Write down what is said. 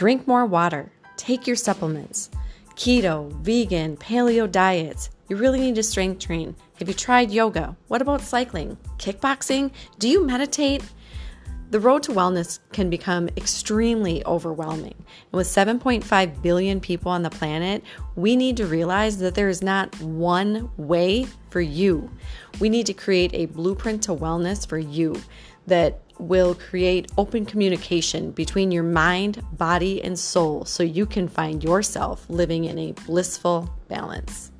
Drink more water, take your supplements. Keto, vegan, paleo diets. You really need to strength train. Have you tried yoga? What about cycling? Kickboxing? Do you meditate? The road to wellness can become extremely overwhelming. And with 7.5 billion people on the planet, we need to realize that there is not one way for you. We need to create a blueprint to wellness for you that will create open communication between your mind, body, and soul so you can find yourself living in a blissful balance.